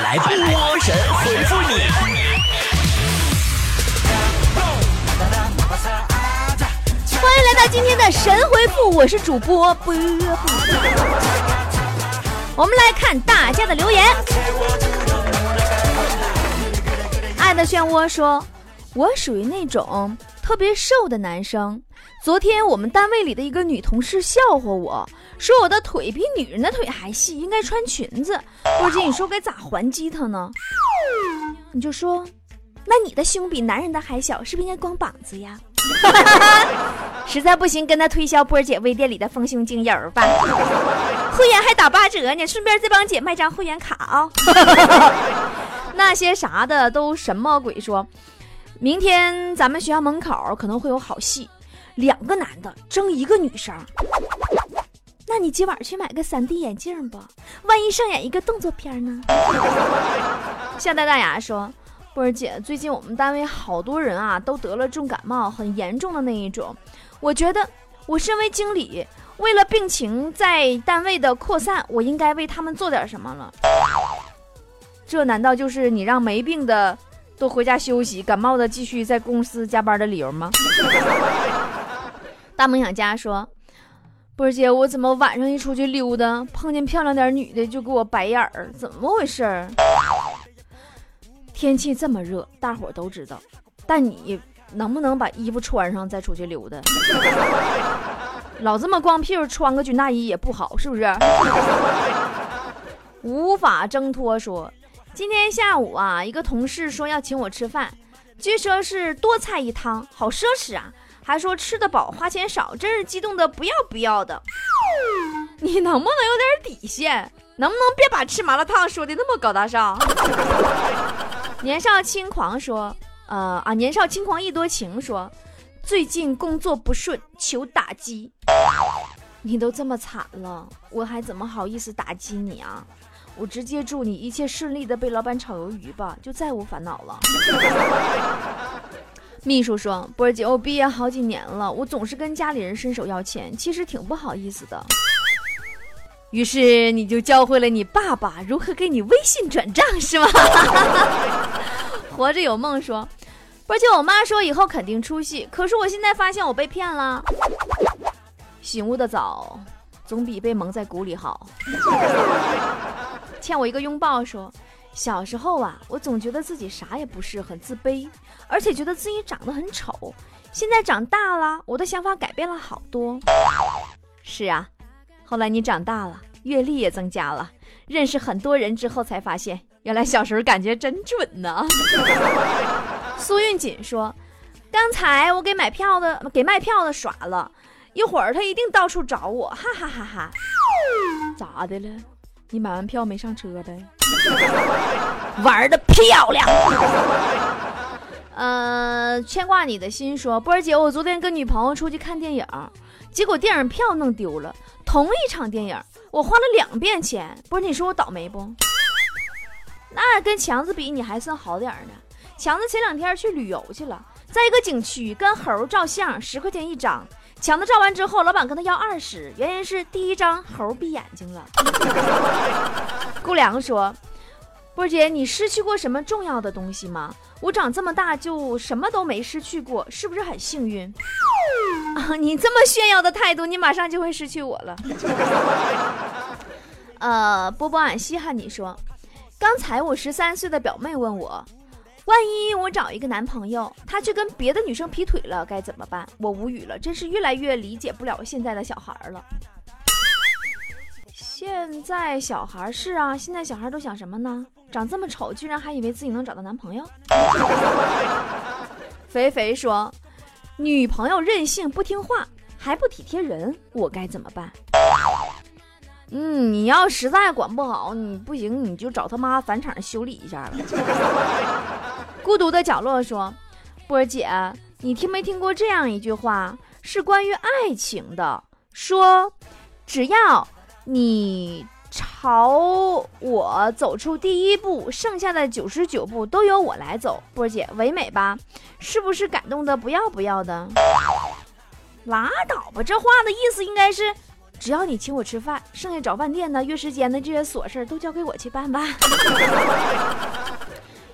来吧波神回复你。欢迎来到今天的神回复，我是主播。波波。我们来看大家的留言。爱的漩涡说：“我属于那种特别瘦的男生。昨天我们单位里的一个女同事笑话我说我的腿比女人的腿还细，应该穿裙子。波姐，你说该咋还击她呢？你就说，那你的胸比男人的还小，是不是应该光膀子呀？” 实在不行，跟他推销波姐微店里的丰胸精油吧，会员还打八折呢。顺便再帮姐卖张会员卡啊。那些啥的都什么鬼？说明天咱们学校门口可能会有好戏，两个男的争一个女生。那你今晚去买个 3D 眼镜吧，万一上演一个动作片呢？夏大大牙说。波儿姐，最近我们单位好多人啊，都得了重感冒，很严重的那一种。我觉得，我身为经理，为了病情在单位的扩散，我应该为他们做点什么了。这难道就是你让没病的都回家休息，感冒的继续在公司加班的理由吗？大梦想家说：“波姐，我怎么晚上一出去溜达，碰见漂亮点女的就给我白眼儿？怎么回事？”天气这么热，大伙都知道，但你能不能把衣服穿上再出去溜达？老这么光屁股穿个军大衣也不好，是不是？无法挣脱说，今天下午啊，一个同事说要请我吃饭，据说是多菜一汤，好奢侈啊，还说吃得饱花钱少，真是激动的不要不要的。你能不能有点底线？能不能别把吃麻辣烫说的那么高大上？年少轻狂说：“呃啊，年少轻狂一多情说，最近工作不顺，求打击。你都这么惨了，我还怎么好意思打击你啊？我直接祝你一切顺利的被老板炒鱿鱼吧，就再无烦恼了。”秘书说：“波姐，我毕业好几年了，我总是跟家里人伸手要钱，其实挺不好意思的。于是你就教会了你爸爸如何给你微信转账，是吗？” 活着有梦说，而且我妈说以后肯定出息，可是我现在发现我被骗了。醒悟的早，总比被蒙在鼓里好。欠我一个拥抱说，小时候啊，我总觉得自己啥也不是，很自卑，而且觉得自己长得很丑。现在长大了，我的想法改变了好多。是啊，后来你长大了，阅历也增加了，认识很多人之后才发现。原来小时候感觉真准呢。苏运锦说：“刚才我给买票的给卖票的耍了一会儿，他一定到处找我，哈哈哈哈！咋的了？你买完票没上车呗？玩的漂亮。呃，牵挂你的心说，波儿姐，我昨天跟女朋友出去看电影，结果电影票弄丢了。同一场电影，我花了两遍钱。不是你说我倒霉不？”那跟强子比，你还算好点呢。强子前两天去旅游去了，在一个景区跟猴照相，十块钱一张。强子照完之后，老板跟他要二十，原因是第一张猴闭眼睛了。顾良说：“波姐，你失去过什么重要的东西吗？我长这么大就什么都没失去过，是不是很幸运？”啊，你这么炫耀的态度，你马上就会失去我了。呃，波波俺稀罕你说。刚才我十三岁的表妹问我，万一我找一个男朋友，他去跟别的女生劈腿了，该怎么办？我无语了，真是越来越理解不了现在的小孩了。现在小孩是啊，现在小孩都想什么呢？长这么丑，居然还以为自己能找到男朋友？肥肥说，女朋友任性不听话，还不体贴人，我该怎么办？嗯，你要实在管不好，你不行，你就找他妈返厂修理一下了。孤独的角落说：“波儿姐，你听没听过这样一句话，是关于爱情的？说，只要你朝我走出第一步，剩下的九十九步都由我来走。波儿姐，唯美吧？是不是感动的不要不要的？拉倒吧，这话的意思应该是。”只要你请我吃饭，剩下找饭店的、约时间的这些琐事都交给我去办吧。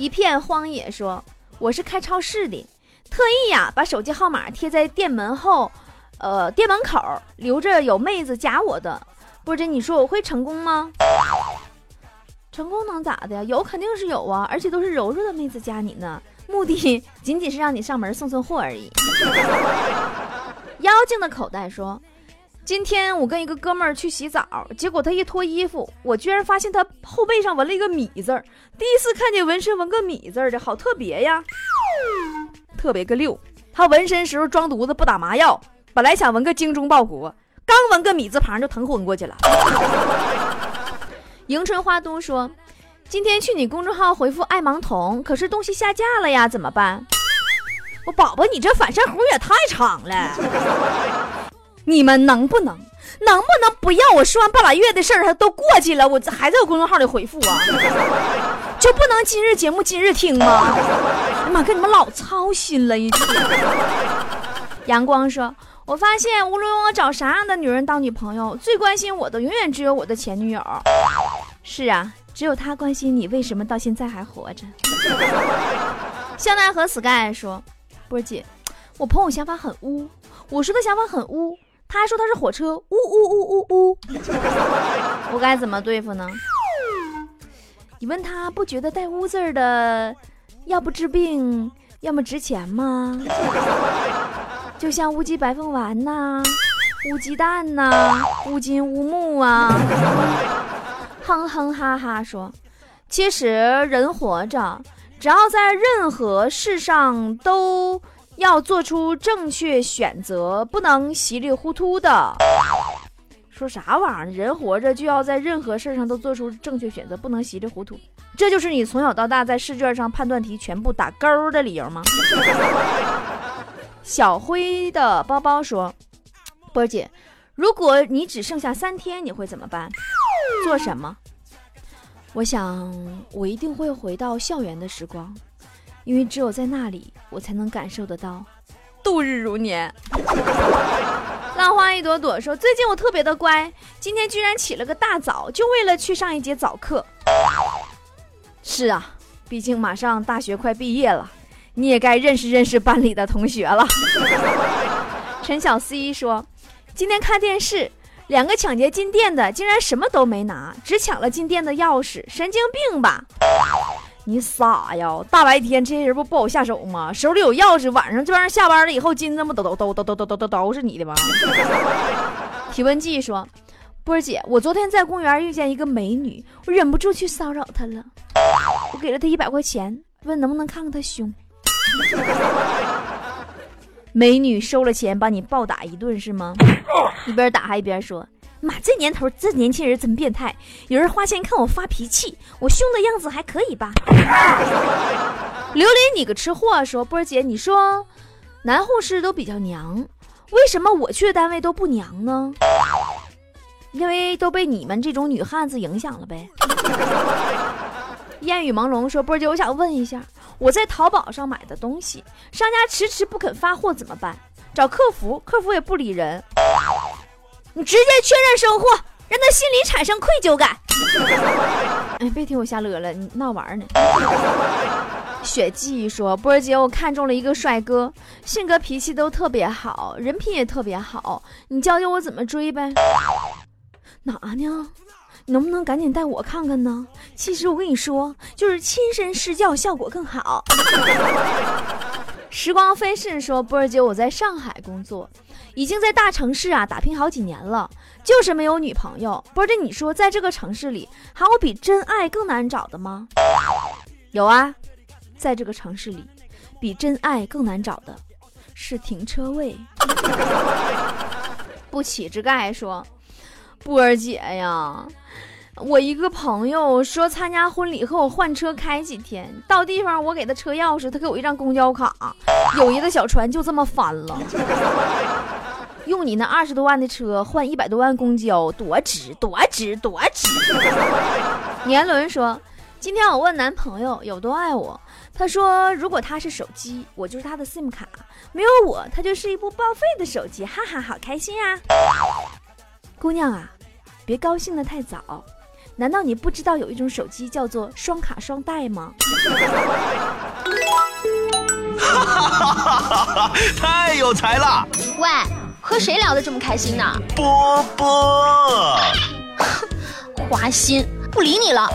一片荒野说：“我是开超市的，特意呀把手机号码贴在店门后，呃，店门口留着有妹子加我的。波姐，你说我会成功吗？成功能咋的呀？有肯定是有啊，而且都是柔柔的妹子加你呢，目的仅仅是让你上门送送货而已。”妖精的口袋说。今天我跟一个哥们儿去洗澡，结果他一脱衣服，我居然发现他后背上纹了一个米字儿。第一次看见纹身纹个米字儿的，好特别呀！特别个六，他纹身时候装犊子不打麻药，本来想纹个精忠报国，刚纹个米字旁就疼昏过去了。迎春花都说，今天去你公众号回复爱盲童，可是东西下架了呀，怎么办？我宝宝，你这反射弧也太长了。你们能不能，能不能不要我说完半拉月的事儿，都过去了，我还在我公众号里回复啊？就不能今日节目今日听吗？哎呀妈，跟你们老操心了，一天。阳光说：“我发现无论我找啥样的女人当女朋友，最关心我的永远只有我的前女友。是啊，只有她关心你为什么到现在还活着。”香奈和 Sky 说：“波姐，我朋友想法很污，我说的想法很污。”他还说他是火车，呜呜呜呜呜，我该怎么对付呢？你问他不觉得带“污”字的，要不治病，要么值钱吗？就像乌鸡白凤丸呐，乌鸡蛋呐，乌金乌木啊，哼哼哈哈说，其实人活着，只要在任何事上都。要做出正确选择，不能稀里糊涂的。说啥玩意儿？人活着就要在任何事儿上都做出正确选择，不能稀里糊涂。这就是你从小到大在试卷上判断题全部打勾的理由吗？小灰的包包说：“波姐，如果你只剩下三天，你会怎么办？做什么？我想，我一定会回到校园的时光。”因为只有在那里，我才能感受得到度日如年。浪花一朵朵说：“最近我特别的乖，今天居然起了个大早，就为了去上一节早课。”是啊，毕竟马上大学快毕业了，你也该认识认识班里的同学了。陈小 C 说：“今天看电视，两个抢劫进店的竟然什么都没拿，只抢了进店的钥匙，神经病吧？”你傻呀！大白天这些人不不好下手吗？手里有钥匙，晚上这玩意儿下班了以后，金子不都都都都都都都都是你的吗？体温计说，波儿姐，我昨天在公园遇见一个美女，我忍不住去骚扰她了。我给了她一百块钱，问能不能看看她胸。美女收了钱，把你暴打一顿是吗？一边打还一边说。妈，这年头这年轻人真变态。有人花钱看我发脾气，我凶的样子还可以吧？琉璃，你个吃货！说波儿姐，你说男护士都比较娘，为什么我去的单位都不娘呢？因为都被你们这种女汉子影响了呗。烟雨朦胧说波儿姐，我想问一下，我在淘宝上买的东西，商家迟迟不肯发货怎么办？找客服，客服也不理人。你直接确认收货，让他心里产生愧疚感。哎，别听我瞎乐了，你闹玩呢。雪季说：“波儿姐，我看中了一个帅哥，性格脾气都特别好，人品也特别好，你教教我怎么追呗？哪呢？你能不能赶紧带我看看呢？其实我跟你说，就是亲身试教效果更好。”时光飞逝说：“波儿姐，我在上海工作。”已经在大城市啊打拼好几年了，就是没有女朋友。不是你说，在这个城市里还有比真爱更难找的吗？有啊，在这个城市里，比真爱更难找的是停车位。不起之盖说，波儿姐呀，我一个朋友说参加婚礼和我换车开几天，到地方我给他车钥匙，他给我一张公交卡，友谊的小船就这么翻了。用你那二十多万的车换一百多万公交，多值多值多值！年轮说：“今天我问男朋友有多爱我，他说如果他是手机，我就是他的 SIM 卡，没有我，他就是一部报废的手机。”哈哈，好开心啊！姑娘啊，别高兴的太早。难道你不知道有一种手机叫做双卡双待吗？哈哈哈哈哈！太有才了！喂，和谁聊得这么开心呢？波波，花心，不理你了。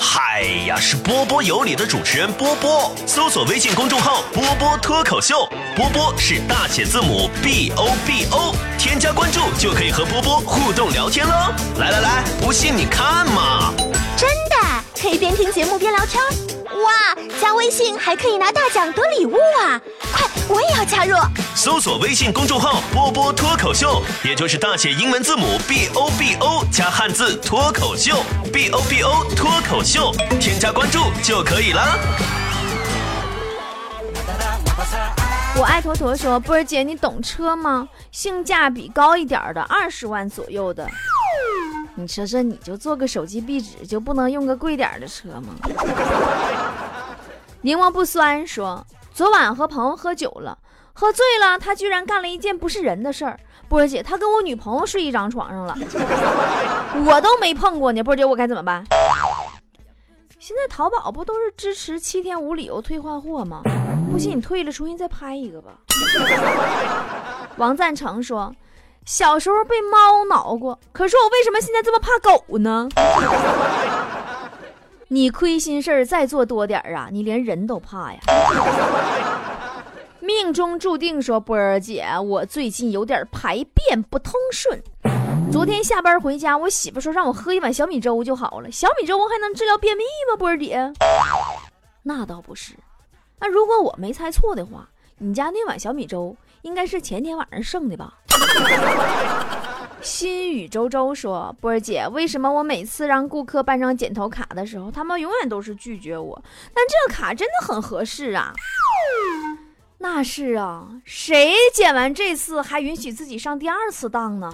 嗨呀，是波波有理的主持人波波。搜索微信公众号“波波脱口秀”，波波是大写字母 B O B O，添加关注就可以和波波互动聊天喽。来来来，不信你看嘛！真的可以边听节目边聊天。哇，加微信还可以拿大奖得礼物啊！快，我也要加入。搜索微信公众号“波波脱口秀”，也就是大写英文字母 B O B O 加汉字“脱口秀 ”，B O B O 脱口秀，添加关注就可以了。我爱坨坨说：“波儿姐，你懂车吗？性价比高一点的，二十万左右的。你说说，你就做个手机壁纸，就不能用个贵点的车吗？”柠檬不酸说：“昨晚和朋友喝酒了，喝醉了，他居然干了一件不是人的事儿。波儿姐，他跟我女朋友睡一张床上了，我都没碰过呢。波姐，我该怎么办？现在淘宝不都是支持七天无理由退换货吗？不信你退了，重新再拍一个吧。”王赞成说：“小时候被猫挠过，可是我为什么现在这么怕狗呢？”你亏心事儿再做多点儿啊，你连人都怕呀！命中注定说波儿姐，我最近有点排便不通顺。昨天下班回家，我媳妇说让我喝一碗小米粥就好了。小米粥还能治疗便秘吗？波儿姐，那倒不是。那如果我没猜错的话，你家那碗小米粥应该是前天晚上剩的吧？心语周周说：“波儿姐，为什么我每次让顾客办张剪头卡的时候，他们永远都是拒绝我？但这个卡真的很合适啊！那是啊，谁剪完这次还允许自己上第二次当呢？”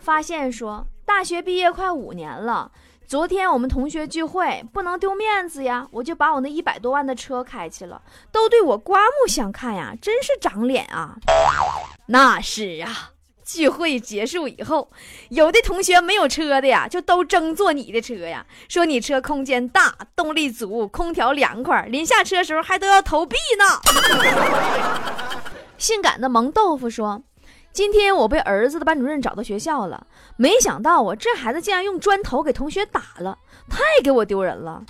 发现说：“大学毕业快五年了，昨天我们同学聚会，不能丢面子呀，我就把我那一百多万的车开去了，都对我刮目相看呀，真是长脸啊！那是啊。”聚会结束以后，有的同学没有车的呀，就都争坐你的车呀。说你车空间大，动力足，空调凉快，临下车时候还都要投币呢。性感的萌豆腐说：“今天我被儿子的班主任找到学校了，没想到啊，这孩子竟然用砖头给同学打了，太给我丢人了。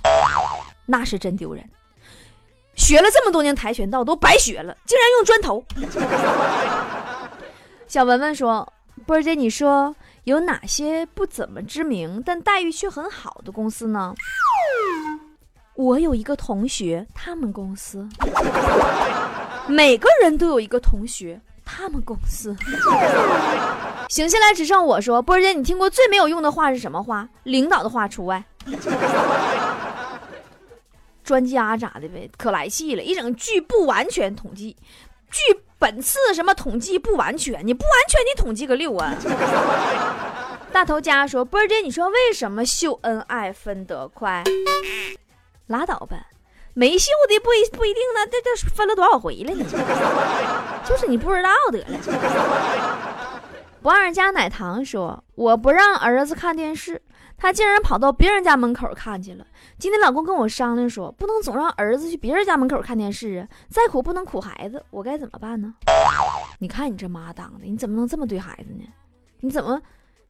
那是真丢人，学了这么多年跆拳道都白学了，竟然用砖头。”小文文说：“波儿姐，你说有哪些不怎么知名但待遇却很好的公司呢？”我有一个同学，他们公司。每个人都有一个同学，他们公司。醒下来只剩我说：“波儿姐，你听过最没有用的话是什么话？领导的话除外。专家咋的呗？可来气了，一整句不完全统计，据。”本次什么统计不完全？你不完全，你统计个六啊！大头家说：“波儿姐，你说为什么秀恩爱分得快？拉倒吧，没秀的不一不一定呢。这这分了多少回了呢？就是你不知道得了。”不二家奶糖说：“我不让儿子看电视。”他竟然跑到别人家门口看去了。今天老公跟我商量说，不能总让儿子去别人家门口看电视啊，再苦不能苦孩子，我该怎么办呢？你看你这妈当的，你怎么能这么对孩子呢？你怎么，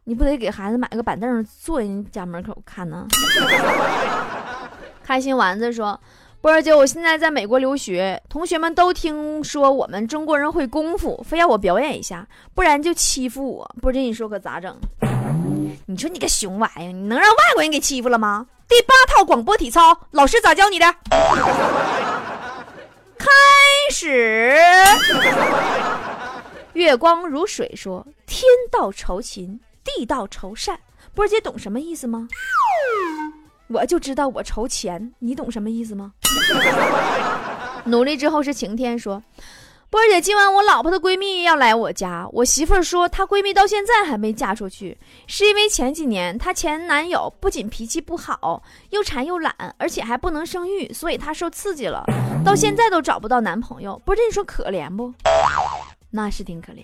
你不得给孩子买个板凳坐人家门口看呢？开心丸子说。波儿姐，我现在在美国留学，同学们都听说我们中国人会功夫，非要我表演一下，不然就欺负我。波儿姐，你说可咋整？你说你个熊玩意儿，你能让外国人给欺负了吗？第八套广播体操，老师咋教你的？开始。月光如水说：“天道酬勤，地道酬善。”波姐懂什么意思吗？我就知道我筹钱，你懂什么意思吗？努力之后是晴天说，波姐，今晚我老婆的闺蜜要来我家，我媳妇儿说她闺蜜到现在还没嫁出去，是因为前几年她前男友不仅脾气不好，又馋又懒，而且还不能生育，所以她受刺激了，到现在都找不到男朋友。波姐，你说可怜不？那是挺可怜，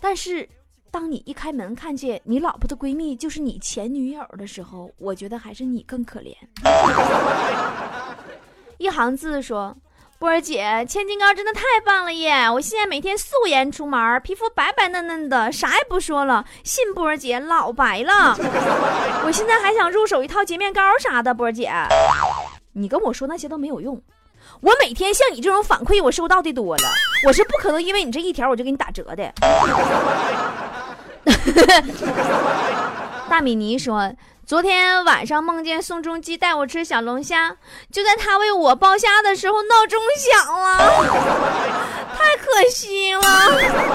但是当你一开门看见你老婆的闺蜜就是你前女友的时候，我觉得还是你更可怜。一行字说。波儿姐，千金膏真的太棒了耶！我现在每天素颜出门，皮肤白白嫩嫩的，啥也不说了。信波儿姐老白了。我现在还想入手一套洁面膏啥的。波儿姐，你跟我说那些都没有用。我每天像你这种反馈，我收到的多了。我是不可能因为你这一条我就给你打折的。大米妮说。昨天晚上梦见宋仲基带我吃小龙虾，就在他为我剥虾的时候，闹钟响了，太可惜了。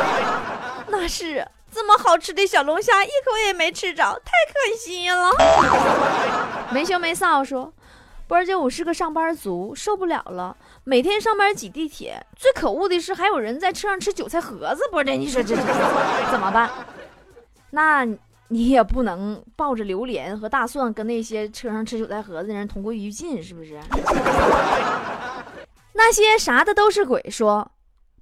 那是这么好吃的小龙虾，一口也没吃着，太可惜了。没羞没臊说，波儿姐，我是个上班族，受不了了，每天上班挤地铁，最可恶的是还有人在车上吃韭菜盒子。波儿姐，你说这怎么办？那。你也不能抱着榴莲和大蒜跟那些车上吃韭菜盒子的人同归于尽，是不是？那些啥的都是鬼。说，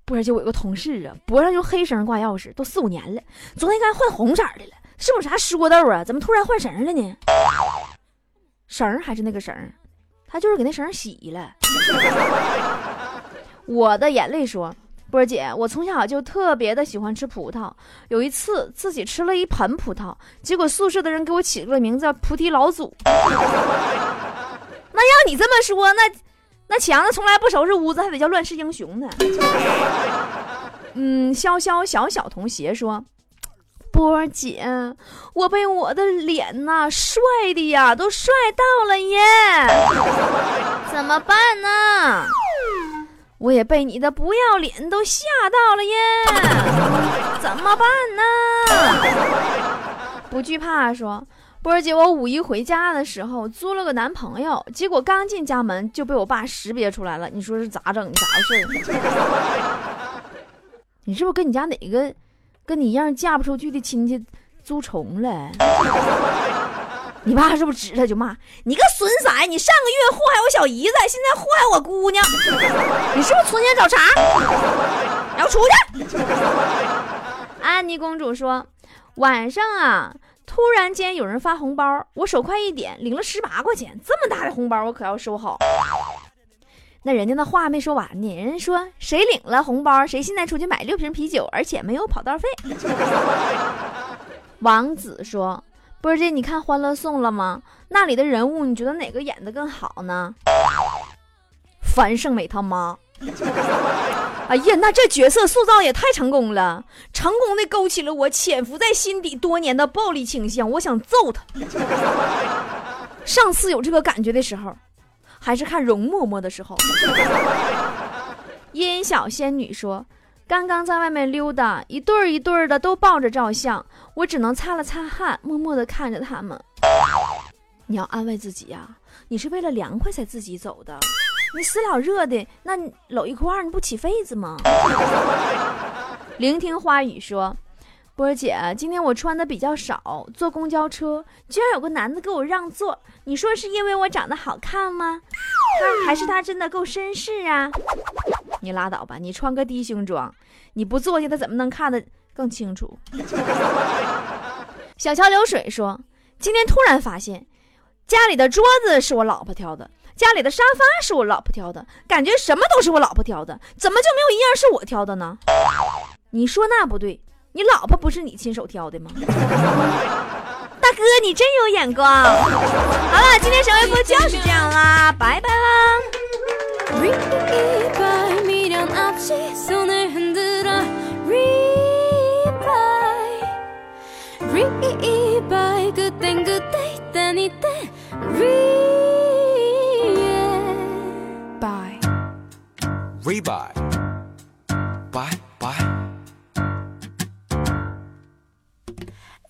不是。就，我有个同事啊，脖上就黑绳挂钥匙，都四五年了。昨天刚换红色的了，是不是啥说豆啊？怎么突然换绳了呢？绳还是那个绳，他就是给那绳洗了。我的眼泪说。波姐，我从小就特别的喜欢吃葡萄。有一次自己吃了一盆葡萄，结果宿舍的人给我起了个名字叫“菩提老祖”。那要你这么说，那那强子从来不收拾屋子，还得叫乱世英雄呢。嗯，潇潇小小童鞋说：“波儿姐，我被我的脸呐帅的呀，都帅到了耶，怎么办呢？”我也被你的不要脸都吓到了耶，怎么办呢？不惧怕，说波儿姐，我五一回家的时候租了个男朋友，结果刚进家门就被我爸识别出来了，你说是咋整？咋回事？你是不是跟你家哪个跟你一样嫁不出去的亲戚租重了？你爸是不是指他就骂你个损色？你上个月祸害我小姨子，现在祸害我姑娘，你是不是存心找茬？你要出去！安妮公主说，晚上啊，突然间有人发红包，我手快一点，领了十八块钱，这么大的红包，我可要收好。那人家那话没说完呢，人家说谁领了红包，谁现在出去买六瓶啤酒，而且没有跑道费。王子说。波儿姐，你看《欢乐颂》了吗？那里的人物，你觉得哪个演的更好呢？樊胜美他妈！哎呀，那这角色塑造也太成功了，成功的勾起了我潜伏在心底多年的暴力倾向，我想揍他。上次有这个感觉的时候，还是看容嬷嬷的时候。音小仙女说。刚刚在外面溜达，一对儿一对儿的都抱着照相，我只能擦了擦汗，默默的看着他们。你要安慰自己呀，你是为了凉快才自己走的。你死老热的，那搂一块儿，你不起痱子吗？聆听花语说，波儿姐，今天我穿的比较少，坐公交车居然有个男的给我让座，你说是因为我长得好看吗？还是他真的够绅士啊？你拉倒吧，你穿个低胸装，你不坐下他怎么能看得更清楚？小桥流水说，今天突然发现，家里的桌子是我老婆挑的，家里的沙发是我老婆挑的，感觉什么都是我老婆挑的，怎么就没有一样是我挑的呢？你说那不对，你老婆不是你亲手挑的吗？大哥，你真有眼光。好了，今天神回复就是这样啦，拜拜啦。 없이 손을 흔들어 Revive Revive 그땐 그때 이땐 이때 Revive Revive Bye bye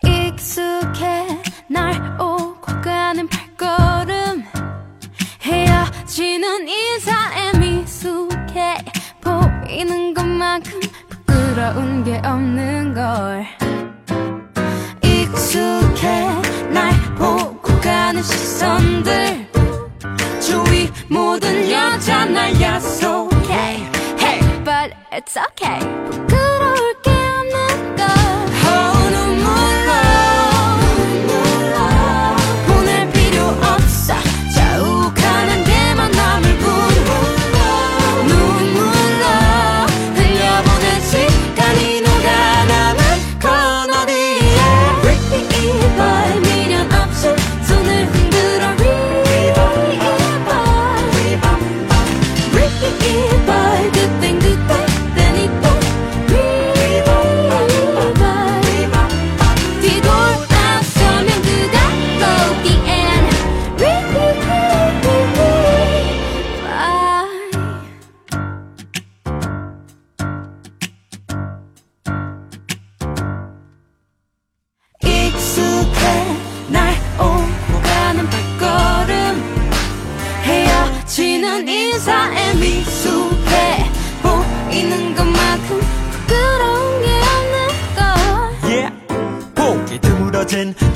익숙해 보이는 것만큼 부끄러운 게 없는 걸. 익숙해 날 보고 가는 시선들. 주위 모든 여자 날 야속해. Hey but it's okay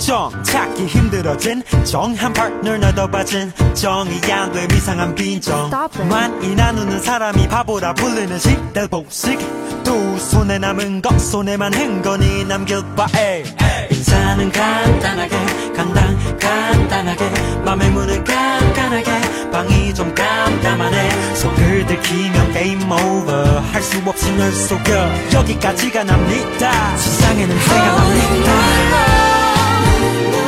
정 찾기 힘들어진 정한 파트너 너도 빠진 정이 안돼 이상한 빈정. Stop it. 많이 나누는 사람이 바보라 불리는 시대 복식. 두 손에 남은 것 손에만 행거니 남길 바에 인사는 간단하게 간단 간단하게. 맘의 문을 깐깐하게 방이 좀 깜깜하네. 속을 들키면 게임 오버 할 수 없이 널 속여. 여기까지가 납니다. 세상에는 내가 납니다 know.